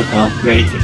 Welcome Creative.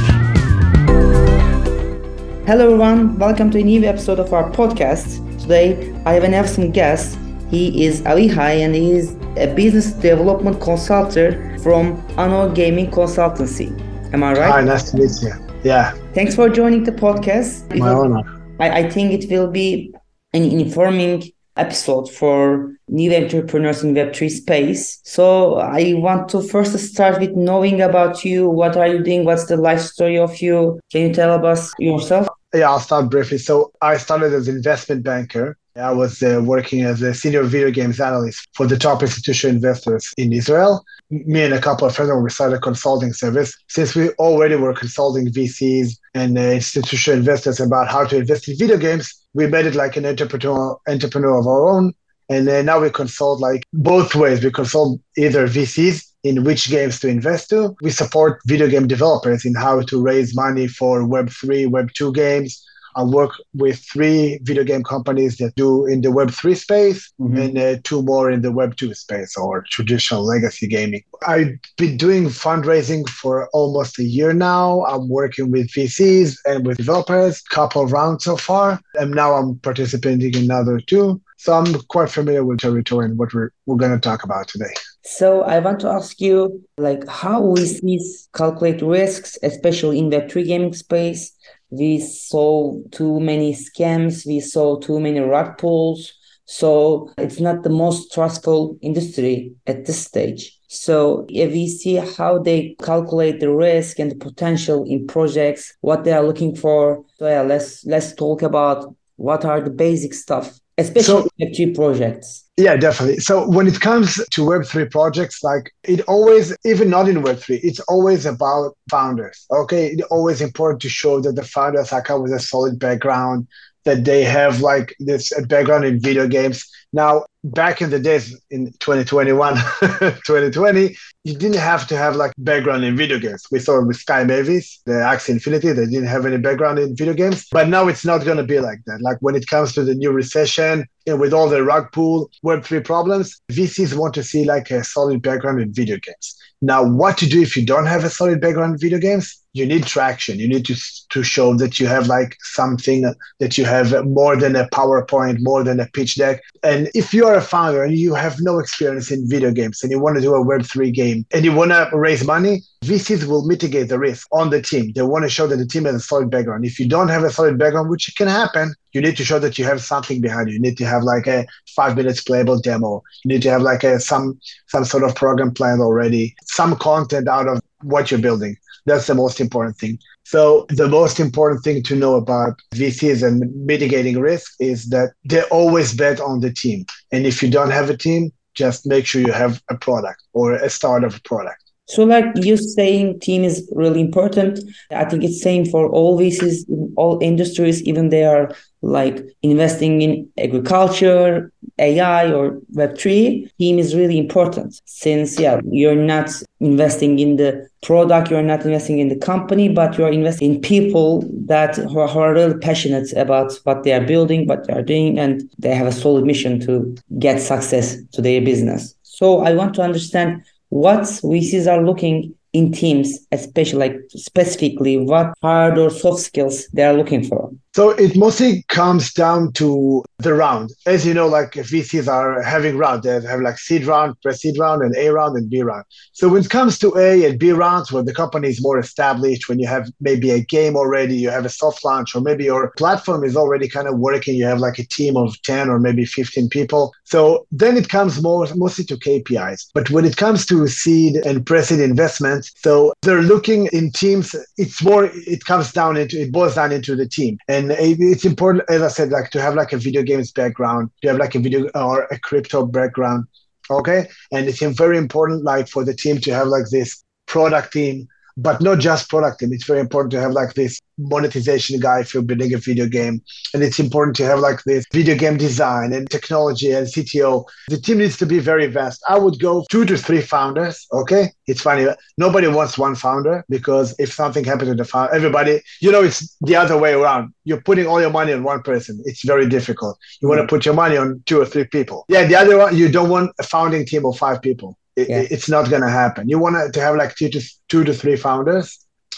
Hello everyone, welcome to a new episode of our podcast. Today I have an awesome guest. He is Avihay and he is a business development consultant from Ano Gaming Consultancy. Am I right? Hi, nice to meet you. Yeah. Thanks for joining the podcast. My honor. I, I think it will be an informing episode for new entrepreneurs in Web3 space. So I want to first start with knowing about you. What are you doing? What's the life story of you? Can you tell us yourself? Yeah, I'll start briefly. So I started as an investment banker. I was uh, working as a senior video games analyst for the top institutional investors in Israel. Me and a couple of friends, we started a consulting service. Since we already were consulting VCs and uh, institutional investors about how to invest in video games, we made it like an entrepreneur, entrepreneur of our own. And now we consult like both ways. We consult either VCs in which games to invest to. We support video game developers in how to raise money for Web3, Web2 games. I work with three video game companies that do in the Web3 space mm-hmm. and uh, two more in the Web2 space or traditional legacy gaming. I've been doing fundraising for almost a year now. I'm working with VCs and with developers, couple of rounds so far. And now I'm participating in another two. So I'm quite familiar with territory and what we're, we're going to talk about today. So I want to ask you, like, how we see calculate risks, especially in the Web3 gaming space. We saw too many scams. We saw too many rug pulls. So it's not the most trustful industry at this stage. So if we see how they calculate the risk and the potential in projects, what they are looking for. So yeah, let's let's talk about what are the basic stuff especially so, Web3 projects. Yeah, definitely. So when it comes to Web3 projects, like it always, even not in Web3, it's always about founders. Okay. It's always important to show that the founders are come with a solid background, that they have like this background in video games. Now, back in the days in 2021, 2020, you didn't have to have like background in video games. We saw with Sky Mavis, the Axie Infinity, they didn't have any background in video games. But now it's not going to be like that. Like when it comes to the new recession, know, with all the rug pull Web3 problems, VCs want to see like a solid background in video games. Now, what to do if you don't have a solid background in video games? You need traction. You need to, to show that you have like something uh, that you have more than a PowerPoint, more than a pitch deck. And if you are a founder and you have no experience in video games and you want to do a Web3 game and you want to raise money, VCs will mitigate the risk on the team. They want to show that the team has a solid background. If you don't have a solid background, which can happen, you need to show that you have something behind you. You need to have like a five minutes playable demo. You need to have like a some some sort of program planned already, some content out of what you're building. That's the most important thing. So the most important thing to know about VCs and mitigating risk is that they always bet on the team. And if you don't have a team, just make sure you have a product or a start of a product. So, like you saying, team is really important. I think it's same for all VCs in all industries, even they are like investing in agriculture, AI, or Web three. Team is really important since yeah, you're not investing in the product, you're not investing in the company, but you're investing in people that who are, who are really passionate about what they are building, what they are doing, and they have a solid mission to get success to their business. So, I want to understand what VCs are looking in teams, especially like specifically what hard or soft skills they are looking for? So it mostly comes down to the round. As you know, like VCs are having round, they have like seed round, pre-seed round, and A round and B round. So when it comes to A and B rounds, where the company is more established, when you have maybe a game already, you have a soft launch, or maybe your platform is already kind of working, you have like a team of 10 or maybe 15 people. So then it comes more mostly to KPIs. But when it comes to seed and pre-seed investment, so they're looking in teams, it's more, it comes down into, it boils down into the team. And and it's important, as I said, like to have like a video games background, to have like a video or a crypto background. Okay. And it's very important, like for the team to have like this product team but not just product team. It's very important to have like this monetization guy if you're building a video game. And it's important to have like this video game design and technology and CTO. The team needs to be very vast. I would go two to three founders. Okay. It's funny. Nobody wants one founder because if something happens to the founder, everybody, you know, it's the other way around. You're putting all your money on one person. It's very difficult. You want to mm. put your money on two or three people. Yeah. The other one, you don't want a founding team of five people. It, yeah. It's not going to happen. You want to have like two to two to three founders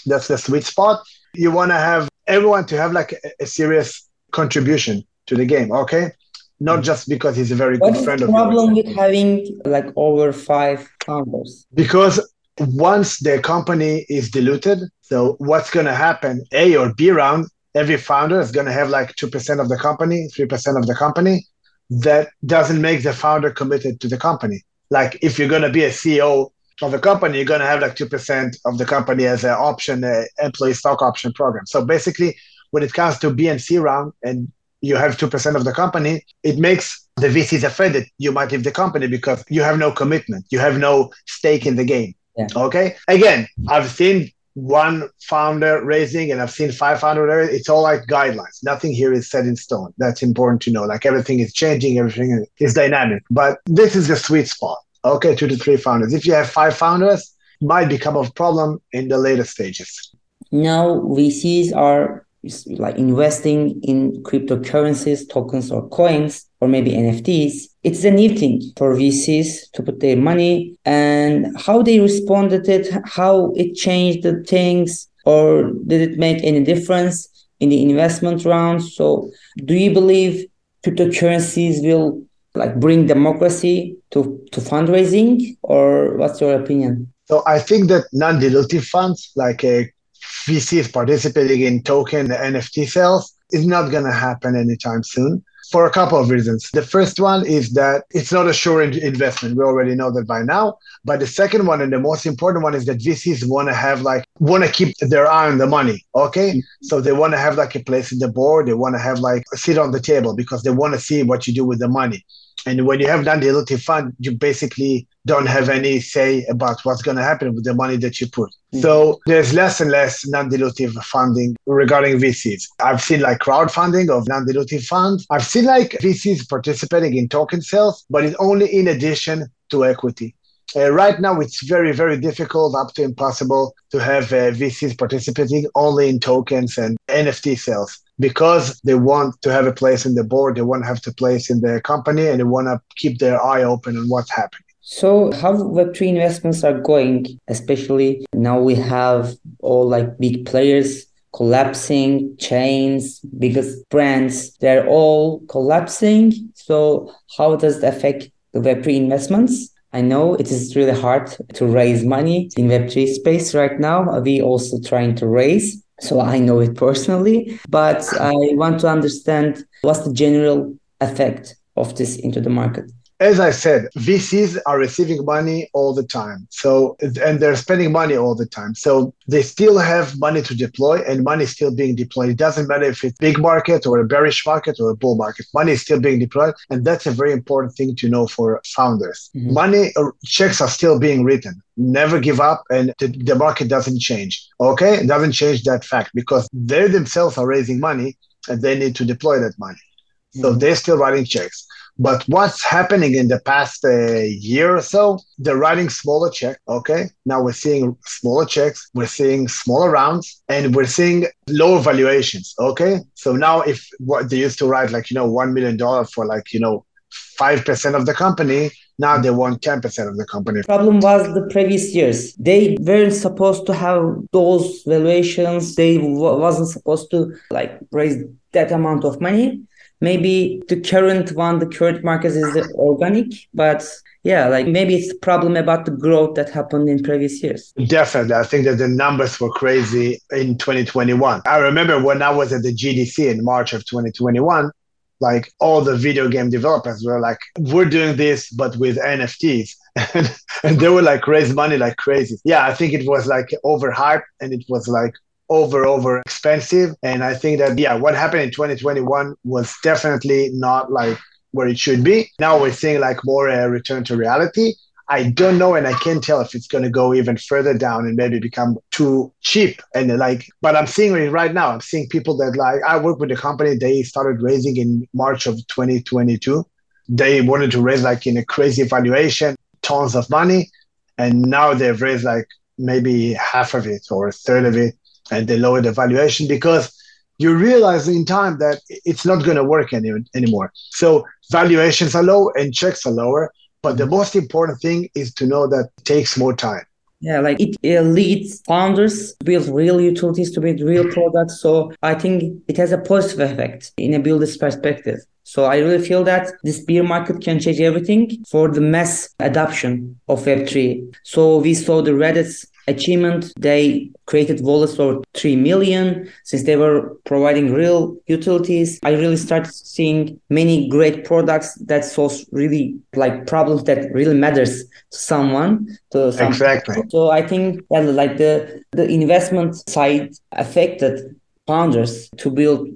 That's the sweet spot. You want to have everyone to have like a, a, serious contribution to the game, okay? Not mm. just because he's a very What's good friend the of problem with having like over five founders? Because once the company is diluted, so what's going to happen? A or B round, every founder is going to have like 2% of the company, 3% of the company. That doesn't make the founder committed to the company. Like if you're going to be a CEO of a company, you're going to have like 2% of the company as an option, uh, employee stock option program. So basically, when it comes to B and C round and you have 2% of the company, it makes the VCs afraid that you might leave the company because you have no commitment. You have no stake in the game. Yeah. Okay. Again, I've seen one founder raising and I've seen five founder. It's all like guidelines. Nothing here is set in stone. That's important to know. Like everything is changing, everything is dynamic. But this is the sweet spot. Okay, two to three founders. If you have five founders, might become a problem in the later stages. Now VCs are like investing in cryptocurrencies, tokens, or coins, or maybe NFTs. It's a new thing for VCs to put their money and how they responded it, how it changed the things, or did it make any difference in the investment round? So, do you believe cryptocurrencies will like bring democracy to, to fundraising, or what's your opinion? So I think that non-dilutive funds like uh, a VCs participating in token NFT sales is not going to happen anytime soon for a couple of reasons. The first one is that it's not a sure investment. We already know that by now. But the second one and the most important one is that VCs want to have like want to keep their eye on the money. Okay, mm-hmm. so they want to have like a place in the board. They want to have like a seat on the table because they want to see what you do with the money. And when you have non-dilutive fund, you basically don't have any say about what's going to happen with the money that you put. Mm-hmm. So there's less and less non-dilutive funding regarding VCs. I've seen like crowdfunding of non-dilutive funds. I've seen like VCs participating in token sales, but it's only in addition to equity. Uh, right now, it's very, very difficult, up to impossible, to have uh, VCs participating only in tokens and NFT sales because they want to have a place in the board, they want to have a place in the company, and they want to keep their eye open on what's happening. So how Web3 investments are going, especially now we have all like big players collapsing, chains, biggest brands, they're all collapsing. So how does it affect the Web3 investments? I know it is really hard to raise money in Web3 space right now. Are we also trying to raise. So I know it personally, but I want to understand what's the general effect of this into the market as I said, VCs are receiving money all the time. So, and they're spending money all the time. So they still have money to deploy and money is still being deployed. It doesn't matter if it's a big market or a bearish market or a bull market. Money is still being deployed. And that's a very important thing to know for founders. Mm-hmm. Money uh, checks are still being written. Never give up and the, the market doesn't change. Okay. It doesn't change that fact because they themselves are raising money and they need to deploy that money. So mm-hmm. they're still writing checks. But what's happening in the past uh, year or so, they're writing smaller checks. Okay. Now we're seeing smaller checks, we're seeing smaller rounds, and we're seeing lower valuations. Okay. So now if what they used to write like, you know, $1 million for like, you know, 5% of the company, now they want 10% of the company. Problem was the previous years. They weren't supposed to have those valuations. They w- wasn't supposed to like raise that amount of money maybe the current one the current market is organic but yeah like maybe it's a problem about the growth that happened in previous years. Definitely. I think that the numbers were crazy in 2021 i remember when i was at the gdc in march of 2021 like all the video game developers were like we're doing this but with nfts and, and they were like raise money like crazy. Yeah i think it was like overhyped and it was like over over expensive and i think that yeah what happened in 2021 was definitely not like where it should be now we're seeing like more a return to reality I don't know, and I can't tell if it's going to go even further down and maybe become too cheap. And like, but I'm seeing it right now. I'm seeing people that like I work with a company. They started raising in March of 2022. They wanted to raise like in a crazy valuation, tons of money, and now they've raised like maybe half of it or a third of it and they lower the valuation because you realize in time that it's not going to work any, anymore. So valuations are low and checks are lower. But the mm-hmm. most important thing is to know that it takes more time. Yeah, like it, it leads founders to build real utilities, to build real products. So I think it has a positive effect in a builder's perspective. So I really feel that this bear market can change everything for the mass adoption of Web3. So we saw the Reddit's achievement. They created wallets for 3 million since they were providing real utilities. I really started seeing many great products that solves really like problems that really matters to someone. To some exactly. People. So I think yeah, like the, the investment side affected founders to build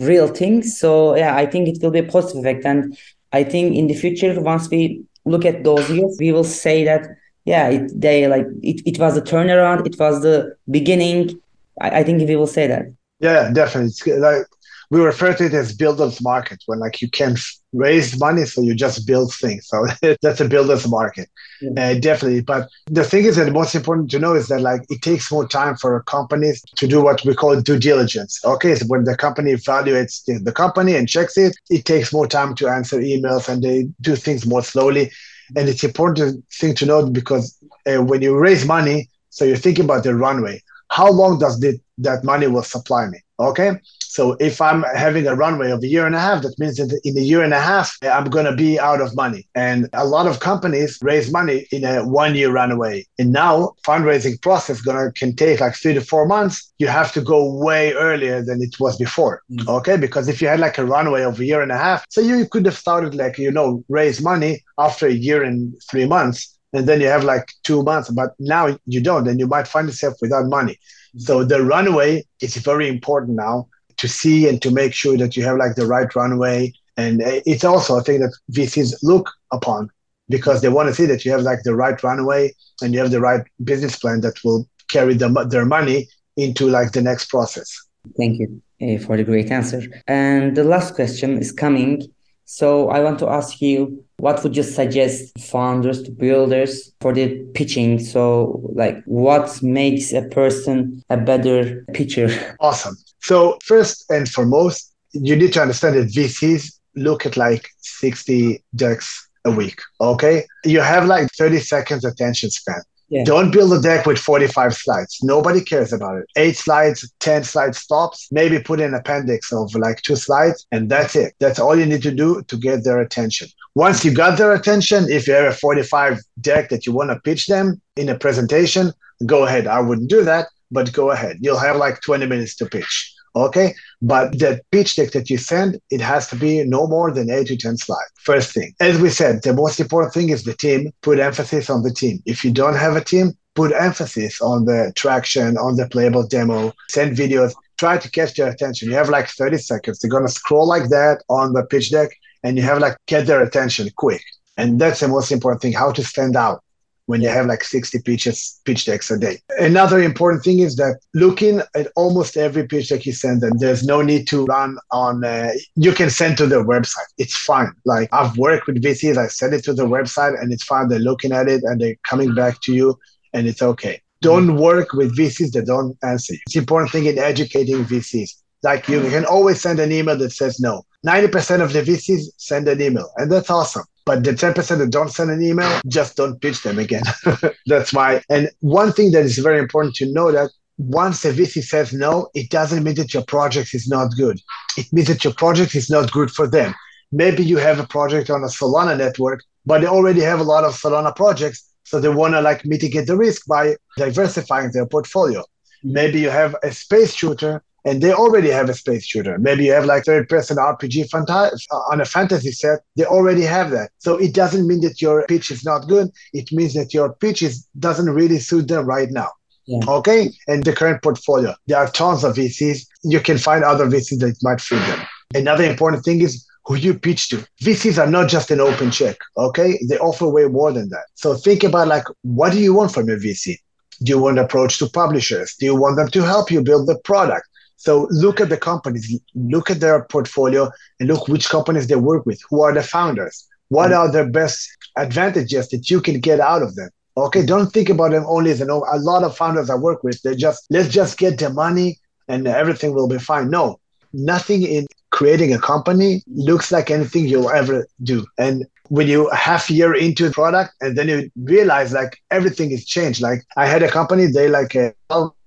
real things. So yeah, I think it will be a positive effect. And I think in the future, once we look at those years, we will say that yeah, it, they like it, it was a turnaround, it was the beginning. I, I think we will say that. Yeah, definitely. It's like we refer to it as builders market when like you can raise money so you just build things so that's a builders market yeah. uh, definitely but the thing is that the most important to know is that like it takes more time for companies to do what we call due diligence okay so when the company evaluates the, the company and checks it it takes more time to answer emails and they do things more slowly and it's important thing to note because uh, when you raise money so you're thinking about the runway how long does the, that money will supply me okay so if I'm having a runway of a year and a half, that means that in a year and a half, I'm going to be out of money. And a lot of companies raise money in a one year runway. And now fundraising process going to can take like three to four months. You have to go way earlier than it was before. Mm-hmm. Okay. Because if you had like a runway of a year and a half, so you could have started like, you know, raise money after a year and three months and then you have like two months but now you don't and you might find yourself without money mm-hmm. so the runway is very important now to see and to make sure that you have like the right runway. And it's also a thing that VCs look upon because they want to see that you have like the right runway and you have the right business plan that will carry them, their money into like the next process. Thank you for the great answer. And the last question is coming. So I want to ask you, what would you suggest founders to builders for the pitching? So like what makes a person a better pitcher? Awesome. So first and foremost, you need to understand that VCs look at like 60 decks a week. Okay. You have like 30 seconds attention span. Yeah. Don't build a deck with 45 slides. Nobody cares about it. Eight slides, 10 slides stops. Maybe put an appendix of like two slides, and that's it. That's all you need to do to get their attention. Once you got their attention, if you have a 45 deck that you want to pitch them in a presentation, go ahead. I wouldn't do that, but go ahead. You'll have like 20 minutes to pitch. Okay. But the pitch deck that you send, it has to be no more than eight to 10 slides. First thing. As we said, the most important thing is the team. Put emphasis on the team. If you don't have a team, put emphasis on the traction, on the playable demo, send videos, try to catch their attention. You have like 30 seconds. They're going to scroll like that on the pitch deck and you have like get their attention quick. And that's the most important thing, how to stand out when you have like 60 pitches, pitch decks a day. Another important thing is that looking at almost every pitch deck you send them, there's no need to run on, uh, you can send to their website. It's fine. Like I've worked with VCs, I send it to the website and it's fine. They're looking at it and they're coming back to you and it's okay. Don't work with VCs that don't answer you. It's important thing in educating VCs. Like you can always send an email that says no. 90% of the VCs send an email, and that's awesome. But the 10% that don't send an email, just don't pitch them again. that's why. And one thing that is very important to know that once a VC says no, it doesn't mean that your project is not good. It means that your project is not good for them. Maybe you have a project on a Solana network, but they already have a lot of Solana projects. So they want to like mitigate the risk by diversifying their portfolio. Mm-hmm. Maybe you have a space shooter and they already have a space shooter. Maybe you have like third person RPG fanta- on a fantasy set. They already have that. So it doesn't mean that your pitch is not good. It means that your pitch is, doesn't really suit them right now. Yeah. Okay. And the current portfolio, there are tons of VCs. You can find other VCs that might fit them. Another important thing is who you pitch to. VCs are not just an open check. Okay. They offer way more than that. So think about like, what do you want from your VC? Do you want approach to publishers? Do you want them to help you build the product? So look at the companies, look at their portfolio, and look which companies they work with. Who are the founders? What mm-hmm. are the best advantages that you can get out of them? Okay, don't think about them only as an. A lot of founders I work with, they just let's just get the money and everything will be fine. No, nothing in creating a company looks like anything you'll ever do. And when you half year into the product and then you realize like everything is changed. Like I had a company, they like a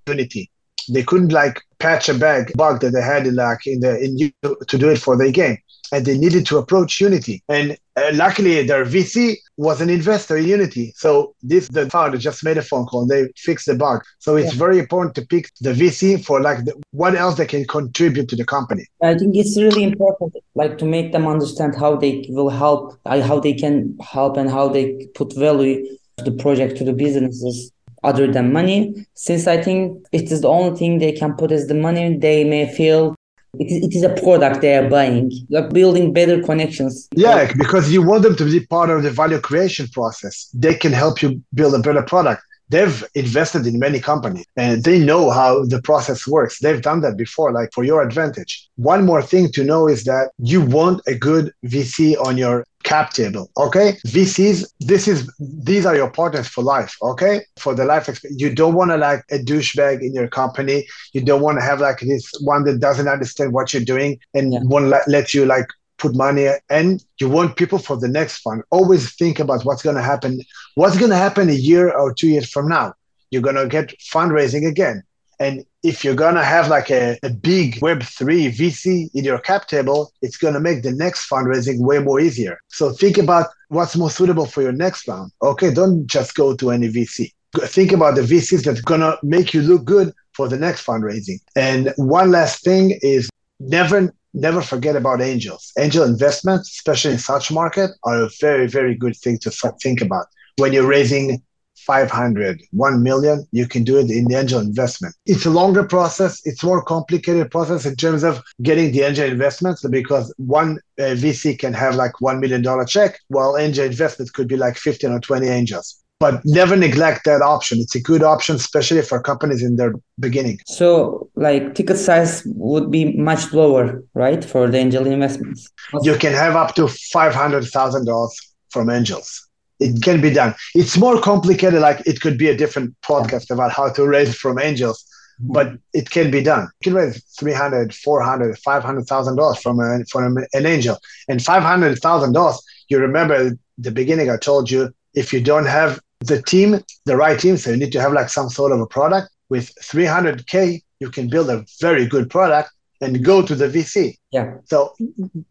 Unity. They couldn't like patch a bag bug that they had in like in the in to do it for their game and they needed to approach Unity. And uh, luckily, their VC was an investor in Unity. So this the founder just made a phone call. They fixed the bug. So it's yeah. very important to pick the VC for like the, what else they can contribute to the company. I think it's really important, like to make them understand how they will help, how they can help, and how they put value to the project to the businesses other than money. Since i think it is the only thing they can put as the money they may feel it is, it is a product they are buying like building better connections. Yeah because you want them to be part of the value creation process. They can help you build a better product they've invested in many companies and they know how the process works they've done that before like for your advantage one more thing to know is that you want a good vc on your cap table. Okay. VCs, this is these are your partners for life. Okay. For the life experience. You don't want to like a douchebag in your company. You don't want to have like this one that doesn't understand what you're doing and yeah. won't let, let you like put money and you want people for the next fund. Always think about what's going to happen. What's going to happen a year or two years from now? You're going to get fundraising again. And if you're gonna have like a, a big Web3 VC in your cap table, it's gonna make the next fundraising way more easier. So think about what's more suitable for your next round. Okay, don't just go to any VC. Think about the VCs that's gonna make you look good for the next fundraising. And one last thing is never never forget about angels. Angel investments, especially in such market, are a very, very good thing to think about when you're raising 500, 1 million, you can do it in the angel investment. It's a longer process. It's more complicated process in terms of getting the angel investments because one uh, VC can have like $1 million check, while angel investment could be like 15 or 20 angels. But never neglect that option. It's a good option, especially for companies in their beginning. So, like ticket size would be much lower, right, for the angel investments? You can have up to $500,000 from angels it can be done. It's more complicated. Like it could be a different podcast about how to raise from angels, mm-hmm. but it can be done. You can raise 300, 400, 500,000 dollars from a, from an angel and $500,000. You remember the beginning, I told you, if you don't have the team, the right team, so you need to have like some sort of a product with 300K, you can build a very good product and go to the VC. Yeah. So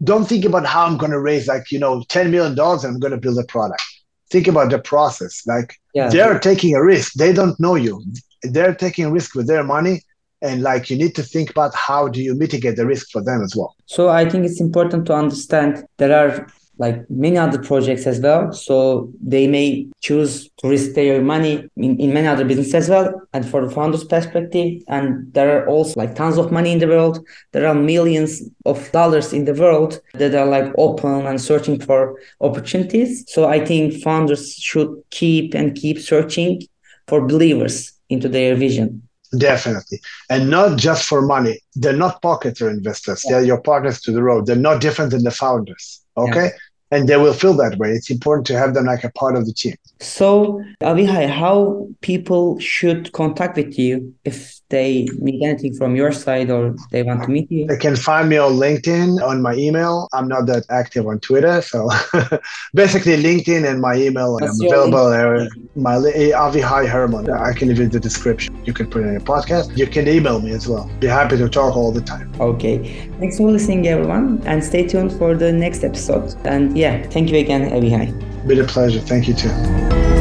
don't think about how I'm going to raise like, you know, $10 million and I'm going to build a product think about the process. Like yeah. they're taking a risk. They don't know you. They're taking a risk with their money. And like you need to think about how do you mitigate the risk for them as well. So I think it's important to understand there are like many other projects as well. So they may choose to risk their money in, in many other businesses as well. And for the founder's perspective, and there are also like tons of money in the world. There are millions of dollars in the world that are like open and searching for opportunities. So I think founders should keep and keep searching for believers into their vision. Definitely. And not just for money. They're not pocketer investors. Yeah. They're your partners to the road. They're not different than the founders. Okay. Yeah and they will feel that way. It's important to have them like a part of the team. So, Avihay, how people should contact with you if they need anything from your side or they want to meet you? They can find me on LinkedIn on my email. I'm not that active on Twitter, so basically LinkedIn and my email. I'm available there. My eh, Avihay Hermon. I can leave it in the description. You can put it in a podcast. You can email me as well. Be happy to talk all the time. Okay. Thanks for listening, everyone, and stay tuned for the next episode. And yeah, thank you again, Avihay. Been a pleasure. Thank you too.